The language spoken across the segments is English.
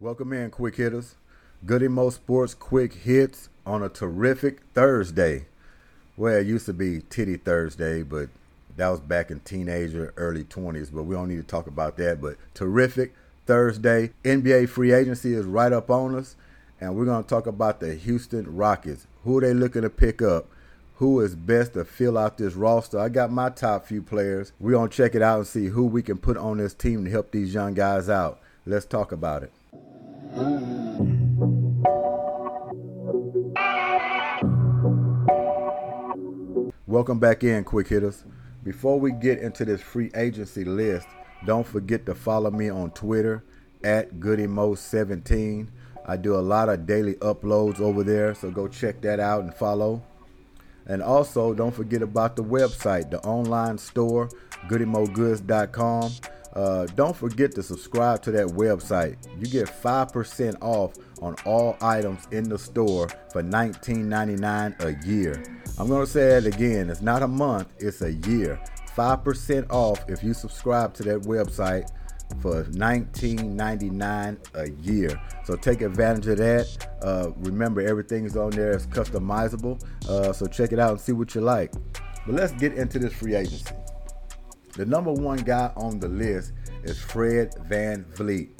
Welcome in, quick hitters. Goody Mo Sports quick hits on a terrific Thursday. Well, it used to be Titty Thursday, but that was back in teenager, early 20s, but we don't need to talk about that. But terrific Thursday. NBA free agency is right up on us, and we're going to talk about the Houston Rockets. Who are they looking to pick up? Who is best to fill out this roster? I got my top few players. We're going to check it out and see who we can put on this team to help these young guys out. Let's talk about it. Welcome back in, quick hitters. Before we get into this free agency list, don't forget to follow me on Twitter at GoodyMo17. I do a lot of daily uploads over there, so go check that out and follow. And also, don't forget about the website, the online store, GoodyMoGoods.com. Uh, don't forget to subscribe to that website. You get 5% off on all items in the store for $19.99 a year. I'm going to say it again. It's not a month, it's a year. 5% off if you subscribe to that website for $19.99 a year. So take advantage of that. Uh, remember, everything is on there. It's customizable. Uh, so check it out and see what you like. But let's get into this free agency. The number one guy on the list is Fred VanVleet.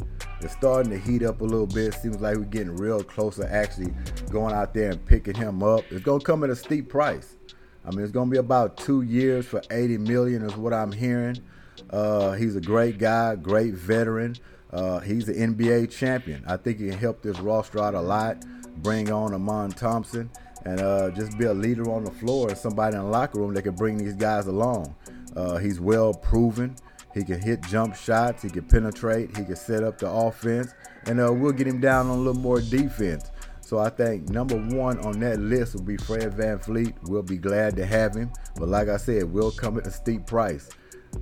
It's starting to heat up a little bit. Seems like we're getting real close to actually going out there and picking him up. It's gonna come at a steep price. I mean, it's gonna be about two years for 80 million, is what I'm hearing. Uh, he's a great guy, great veteran. Uh, he's an NBA champion. I think he can help this roster out a lot. Bring on Amen Thompson and uh, just be a leader on the floor and somebody in the locker room that can bring these guys along. Uh, he's well proven. He can hit jump shots. He can penetrate. He can set up the offense. And uh, we'll get him down on a little more defense. So I think number one on that list will be Fred VanVleet. We'll be glad to have him. But like I said, we'll come at a steep price.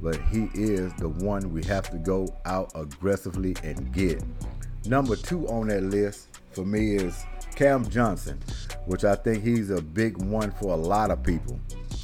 But he is the one we have to go out aggressively and get. Number two on that list for me is Cam Johnson, which I think he's a big one for a lot of people.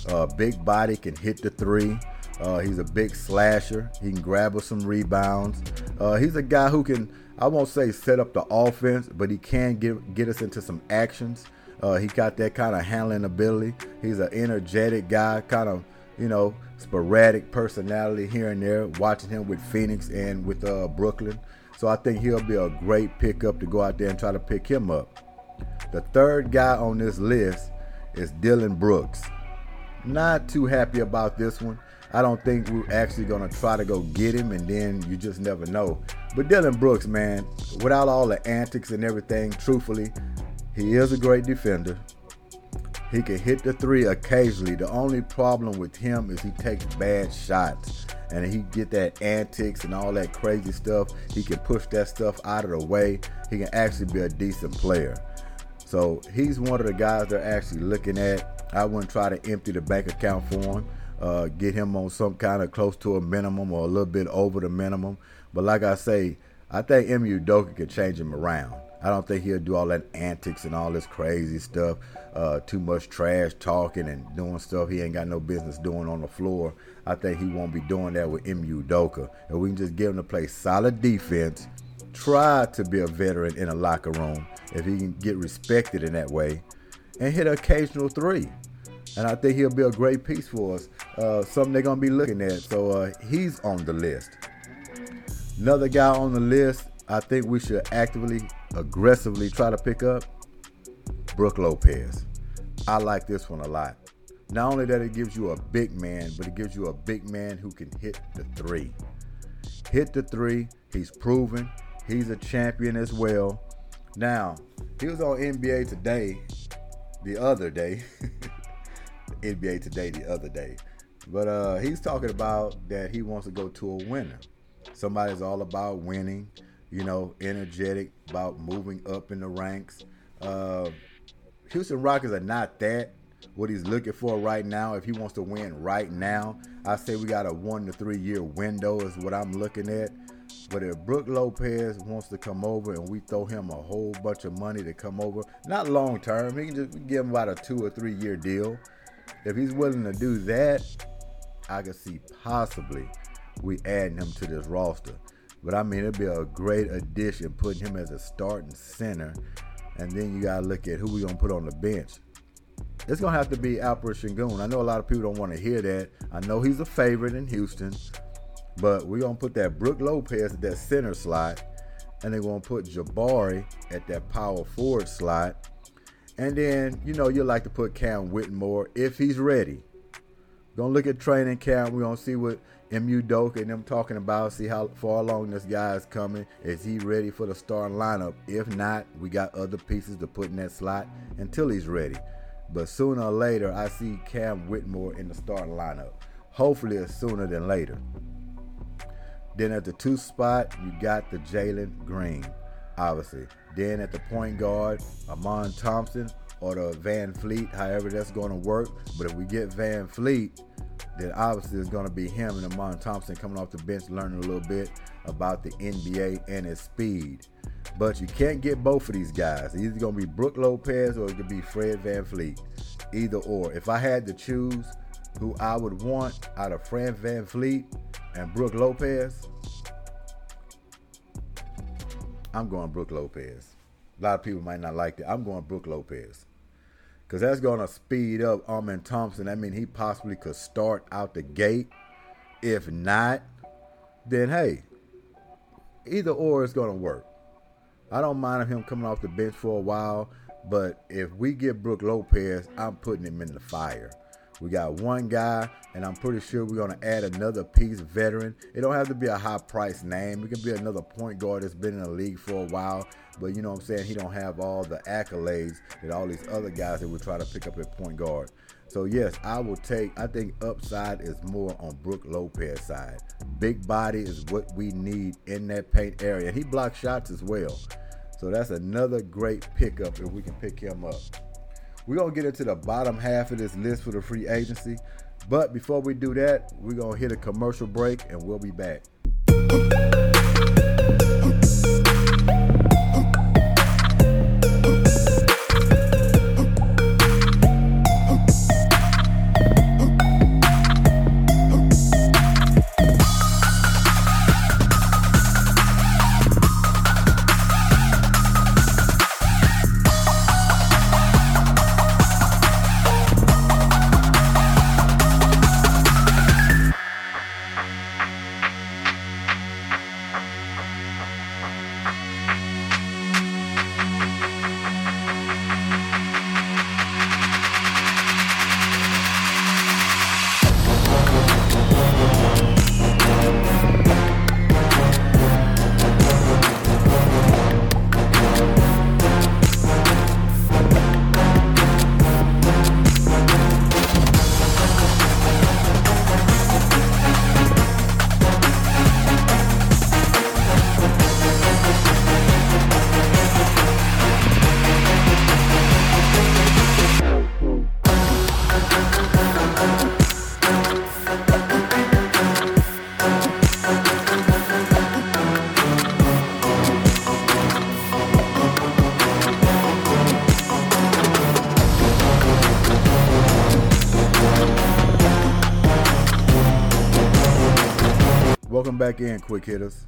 Uh, big body can hit the three. Uh, he's a big slasher. He can grab us some rebounds. Uh, he's a guy who can, I won't say set up the offense, but he can get get us into some actions. Uh, he got that kind of handling ability. He's an energetic guy, kind of, you know, sporadic personality here and there. Watching him with Phoenix and with uh, Brooklyn. So I think he'll be a great pickup to go out there and try to pick him up. The third guy on this list is Dillon Brooks. Not too happy about this one. I don't think we're actually gonna try to go get him, and then you just never know. But Dillon Brooks, man, without all the antics and everything, truthfully, he is a great defender. He can hit the three occasionally. The only problem with him is he takes bad shots. And he get that antics and all that crazy stuff. He can push that stuff out of the way. He can actually be a decent player. So he's one of the guys they're actually looking at. I wouldn't try to empty the bank account for him uh, get him on some kind of close to a minimum or a little bit over the minimum. But like I say, I think Ime Udoka could change him around. I don't think he'll do all that antics and all this crazy stuff, uh, too much trash talking and doing stuff he ain't got no business doing on the floor. I think he won't be doing that with Ime Udoka. And we can just get him to play solid defense, try to be a veteran in a locker room if he can get respected in that way, and hit an occasional three and I think he'll be a great piece for us. Uh, something they're gonna be looking at. So uh, he's on the list. Another guy on the list, I think we should actively, aggressively try to pick up Brook Lopez. I like this one a lot. Not only that it gives you a big man, but it gives you a big man who can hit the three. Hit the three. He's proven. He's a champion as well. Now, he was on NBA today, the other day. NBA Today the other day. But uh, he's talking about that he wants to go to a winner. Somebody's all about winning, you know, energetic, about moving up in the ranks. Uh, Houston Rockets are not that. What he's looking for right now, if he wants to win right now, I say we got a one to three year window, is what I'm looking at. But if Brook Lopez wants to come over and we throw him a whole bunch of money to come over, not long term, he can just give him about a two or three year deal. If he's willing to do that, I can see possibly we adding him to this roster. But I mean, it'd be a great addition putting him as a starting center. And then you got to look at who we going to put on the bench. It's going to have to be Alperen Sengun. I know a lot of people don't want to hear that. I know he's a favorite in Houston. But we're going to put that Brook Lopez at that center slot. And they're going to put Jabari at that power forward slot. And then, you know, you like to put Cam Whitmore if he's ready. Gonna look at training camp. We're gonna see what Ime Udoka and them talking about. See how far along this guy is coming. Is he ready for the starting lineup? If not, we got other pieces to put in that slot until he's ready. But sooner or later, I see Cam Whitmore in the starting lineup. Hopefully, it's sooner than later. Then at the two spot, you got the Jalen Green, obviously. Then at the point guard, Amen Thompson or the VanVleet, however that's going to work. But if we get VanVleet, then obviously it's going to be him and Amen Thompson coming off the bench, learning a little bit about the NBA and his speed. But you can't get both of these guys. It's either going to be Brook Lopez or it could be Fred VanVleet. Either or. If I had to choose who I would want out of Fred VanVleet and Brook Lopez, I'm going Brook Lopez. A lot of people might not like that. I'm going Brook Lopez. Because that's going to speed up Amen Thompson. I mean, he possibly could start out the gate. If not, then hey, either or is going to work. I don't mind him coming off the bench for a while, but if we get Brook Lopez, I'm putting him in the fire. We got one guy, and I'm pretty sure we're going to add another piece, veteran. It don't have to be a high price name. It can be another point guard that's been in the league for a while. But you know what I'm saying? He don't have all the accolades that all these other guys that would try to pick up at point guard. So yes, I will take. I think upside is more on Brook Lopez side. Big body is what we need in that paint area. He blocks shots as well. So that's another great pickup if we can pick him up. We're to get into the bottom half of this list for the free agency. But before we do that, we're to hit a commercial break and we'll be back. Back in, quick hitters.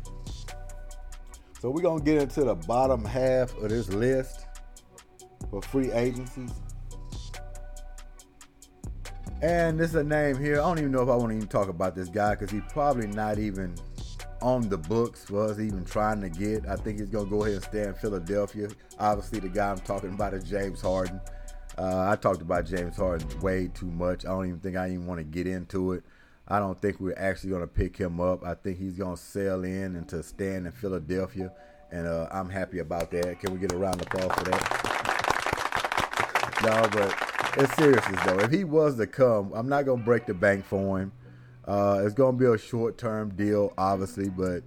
So we're gonna get into the bottom half of this list for free agencies. And this is a name here. I don't even know if I want to even talk about this guy because he's probably not even on the books for us even trying to get. I think he's gonna go ahead and stay in Philadelphia. Obviously, the guy I'm talking about is James Harden. Uh, I talked about James Harden way too much. I don't even think I even want to get into it. I don't think we're actually going to pick him up. I think he's going to sell in and to stand in Philadelphia, and uh, I'm happy about that. Can we get a round of applause for that? no, but it's seriousness though. If he was to come, I'm not going to break the bank for him. Uh, it's going to be a short-term deal, obviously, but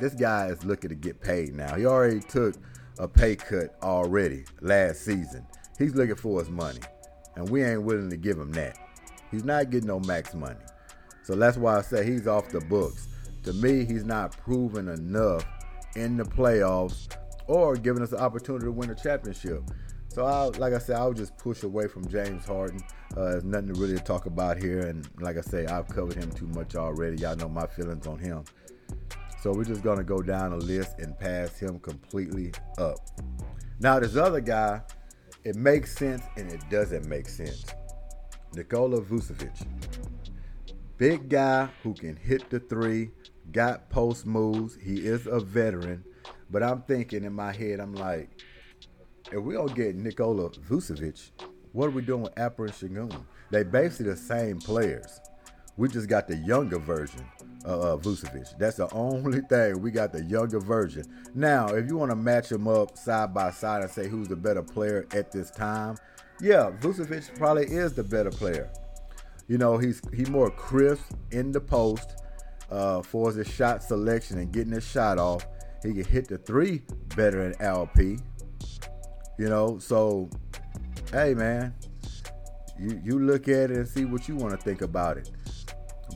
this guy is looking to get paid now. He already took a pay cut already last season. He's looking for his money, and we ain't willing to give him that. He's not getting no max money. So that's why I say he's off the books. To me, he's not proven enough in the playoffs or giving us the opportunity to win a championship. So, I, like I said, I'll just push away from James Harden. Uh, there's nothing to really talk about here. And like I say, I've covered him too much already. Y'all know my feelings on him. So we're just gonna go down a list and pass him completely up. Now this other guy, it makes sense and it doesn't make sense. Nikola Vucevic. Big guy who can hit the three, got post moves. He is a veteran. But I'm thinking in my head, I'm like, if we don't get Nikola Vucevic, what are we doing with Alperen Sengun? They basically the same players. We just got the younger version of uh, Vucevic. That's the only thing. We got the younger version. Now, if you want to match them up side by side and say who's the better player at this time, yeah, Vucevic probably is the better player. You know, he's he more crisp in the post uh, for his shot selection and getting his shot off. He can hit the three better than LP. You know, so hey man, you you look at it and see what you want to think about it.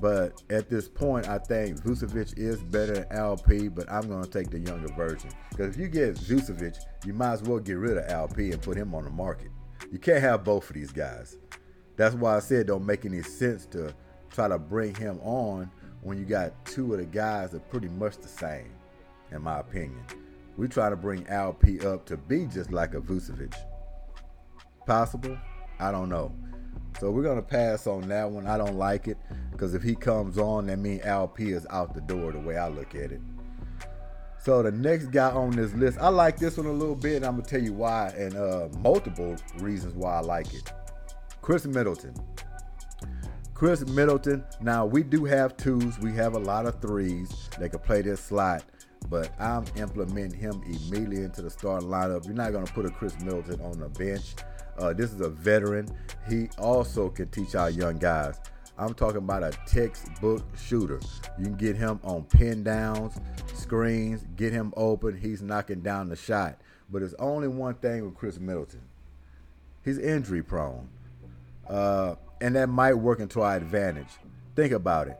But at this point, I think Vucevic is better than LP, but I'm going to take the younger version. Because if you get Vucevic, you might as well get rid of LP and put him on the market. You can't have both of these guys. That's why I said it don't make any sense to try to bring him on when you got two of the guys that are pretty much the same, in my opinion. We try to bring LP up to be just like a Vucevic. Possible? I don't know. So we're gonna pass on that one. I don't like it because if he comes on, that means LP is out the door. The way I look at it. So the next guy on this list, I like this one a little bit, and I'm gonna tell you why, and uh, multiple reasons why I like it. Khris Middleton. Khris Middleton. Now we do have twos. We have a lot of threes that can play this slot, but I'm implementing him immediately into the starting lineup. You're not gonna put a Khris Middleton on the bench. Uh, this is a veteran. He also can teach our young guys. I'm talking about a textbook shooter. You can get him on pin downs, screens, get him open. He's knocking down the shot. But there's only one thing with Khris Middleton. He's injury prone. Uh, and that might work into our advantage. Think about it.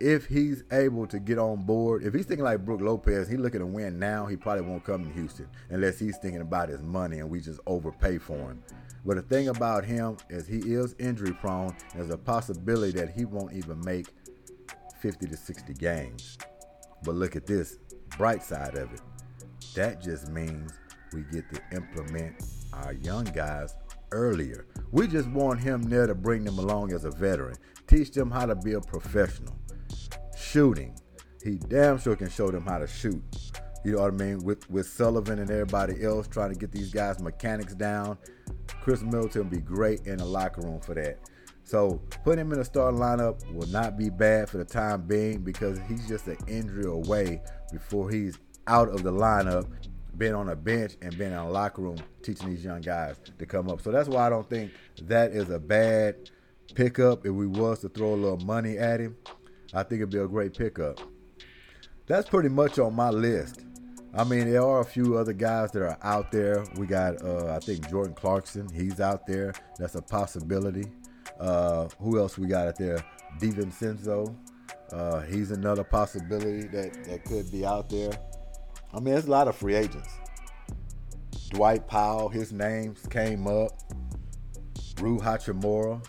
If he's able to get on board, if he's thinking like Brook Lopez, he's looking to win now, he probably won't come to Houston unless he's thinking about his money and we just overpay for him. But the thing about him is he is injury prone. There's a possibility that he won't even make 50 to 60 games. But look at this bright side of it. That just means we get to implement our young guys earlier. We just want him there to bring them along as a veteran, teach them how to be a professional. Shooting, he damn sure can show them how to shoot. You know what I mean? With with Sullivan and everybody else trying to get these guys mechanics down, Khris Middleton be great in the locker room for that. So putting him in the starting lineup will not be bad for the time being because he's just an injury away before he's out of the lineup, being on a bench and been in a locker room teaching these young guys to come up. So that's why I don't think that is a bad pickup. If we was to throw a little money at him, I think it'd be a great pickup. That's pretty much on my list. I mean, there are a few other guys that are out there. We got, uh, I think, Jordan Clarkson. He's out there. That's a possibility. Uh, who else we got out there? DiVincenzo. Uh, he's another possibility that, that could be out there. I mean, there's a lot of free agents. Dwight Powell, his names came up. Rui Hachimura.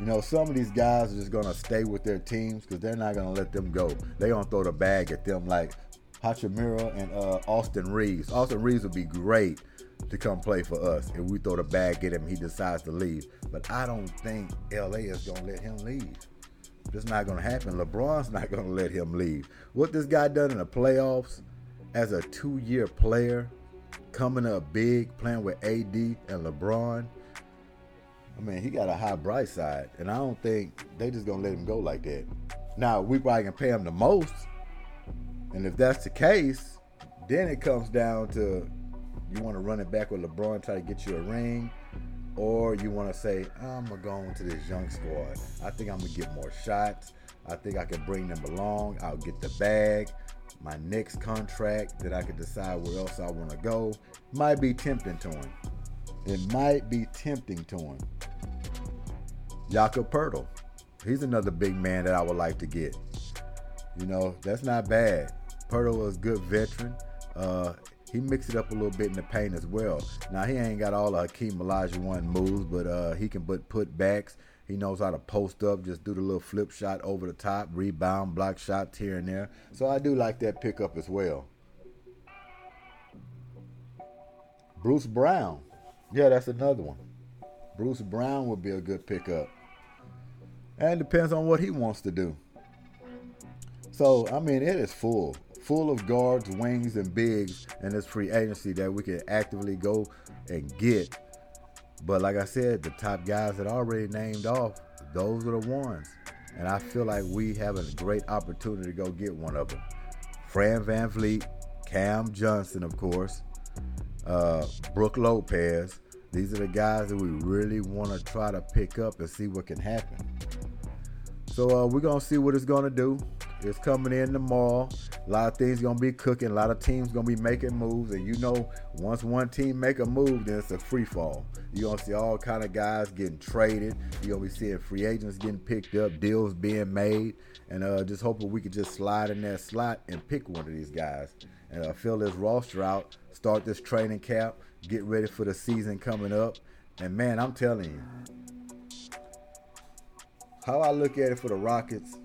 You know, some of these guys are just going to stay with their teams because they're not going to let them go. They're to throw the bag at them like Hachimura and uh, Austin Reaves. Austin Reaves would be great to come play for us if we throw the bag at him he decides to leave. But I don't think LA is going to let him leave. It's not going to happen. LeBron's not going to let him leave. What this guy done in the playoffs as a two-year player, coming up big, playing with AD and LeBron. I mean, he got a high bright side, and I don't think they just gonna let him go like that. Now we probably can pay him the most, and if that's the case, then it comes down to you want to run it back with LeBron, try to get you a ring, or you want to say, I'm to go into this young squad. I think I'm to get more shots. I think I can bring them along. I'll get the bag. My next contract that I could decide where else I want to go might be tempting to him. It might be tempting to him. Jakob Poeltl. He's another big man that I would like to get. You know, that's not bad. Poeltl was a good veteran. Uh, he mixed it up a little bit in the paint as well. Now he ain't got all the Hakeem Olajuwon moves, but uh, he can put put backs He knows how to post up, just do the little flip shot over the top, rebound, block shots here and there. So I do like that pickup as well. Bruce Brown. Yeah, that's another one. Bruce Brown would be a good pickup. And depends on what he wants to do. So, I mean, it is full. Full of guards, wings, and bigs in this free agency that we can actively go and get. But like I said, the top guys that are already named off, those are the ones. And I feel like we have a great opportunity to go get one of them. Fran VanVleet, Cam Johnson, of course, uh, Brook Lopez. These are the guys that we really want to try to pick up and see what can happen. So uh, we're gonna see what it's gonna do. It's coming in tomorrow. A lot of things gonna be cooking. A lot of teams gonna be making moves, and you know, once one team make a move, then it's a free fall. You're gonna see all kind of guys getting traded. You're gonna be seeing free agents getting picked up, deals being made, and uh, just hoping we could just slide in that slot and pick one of these guys and uh, fill this roster out. Start this training camp. Get ready for the season coming up. And man, I'm telling you, how I look at it for the Rockets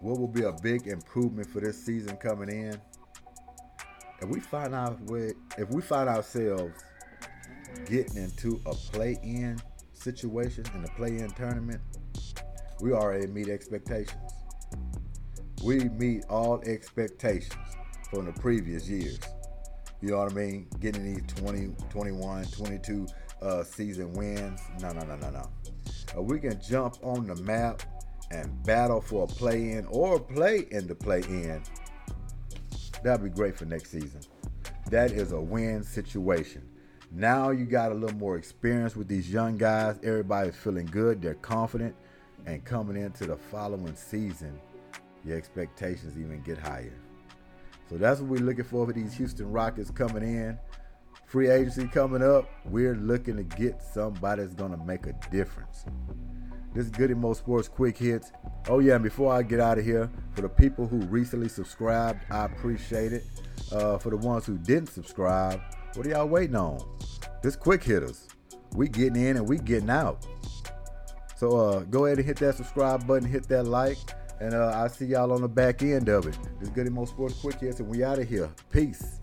what will be a big improvement for this season coming in? If we find out if we find ourselves getting into a play-in situation in the play-in tournament, we already meet expectations. We meet all expectations from the previous years. You know what I mean? Getting these 20, 21, 22 uh, season wins. No, no, no, no, no. Uh, we can jump on the map and battle for a play in or play in the play in, that'd be great for next season. That is a win situation. Now you got a little more experience with these young guys. Everybody's feeling good, they're confident, and coming into the following season, your expectations even get higher. So that's what we're looking for for these Houston Rockets coming in. Free agency coming up. We're looking to get somebody that's going to make a difference. This is Goody Mo Sports Quick Hits. Oh, yeah, and before I get out of here, for the people who recently subscribed, I appreciate it. Uh, for the ones who didn't subscribe, what are y'all waiting on? This Quick Hitters. We getting in and we getting out. So uh, go ahead and hit that subscribe button, hit that like, and uh, I'll see y'all on the back end of it. This Goody Mo Sports Quick Hits, and we out of here. Peace.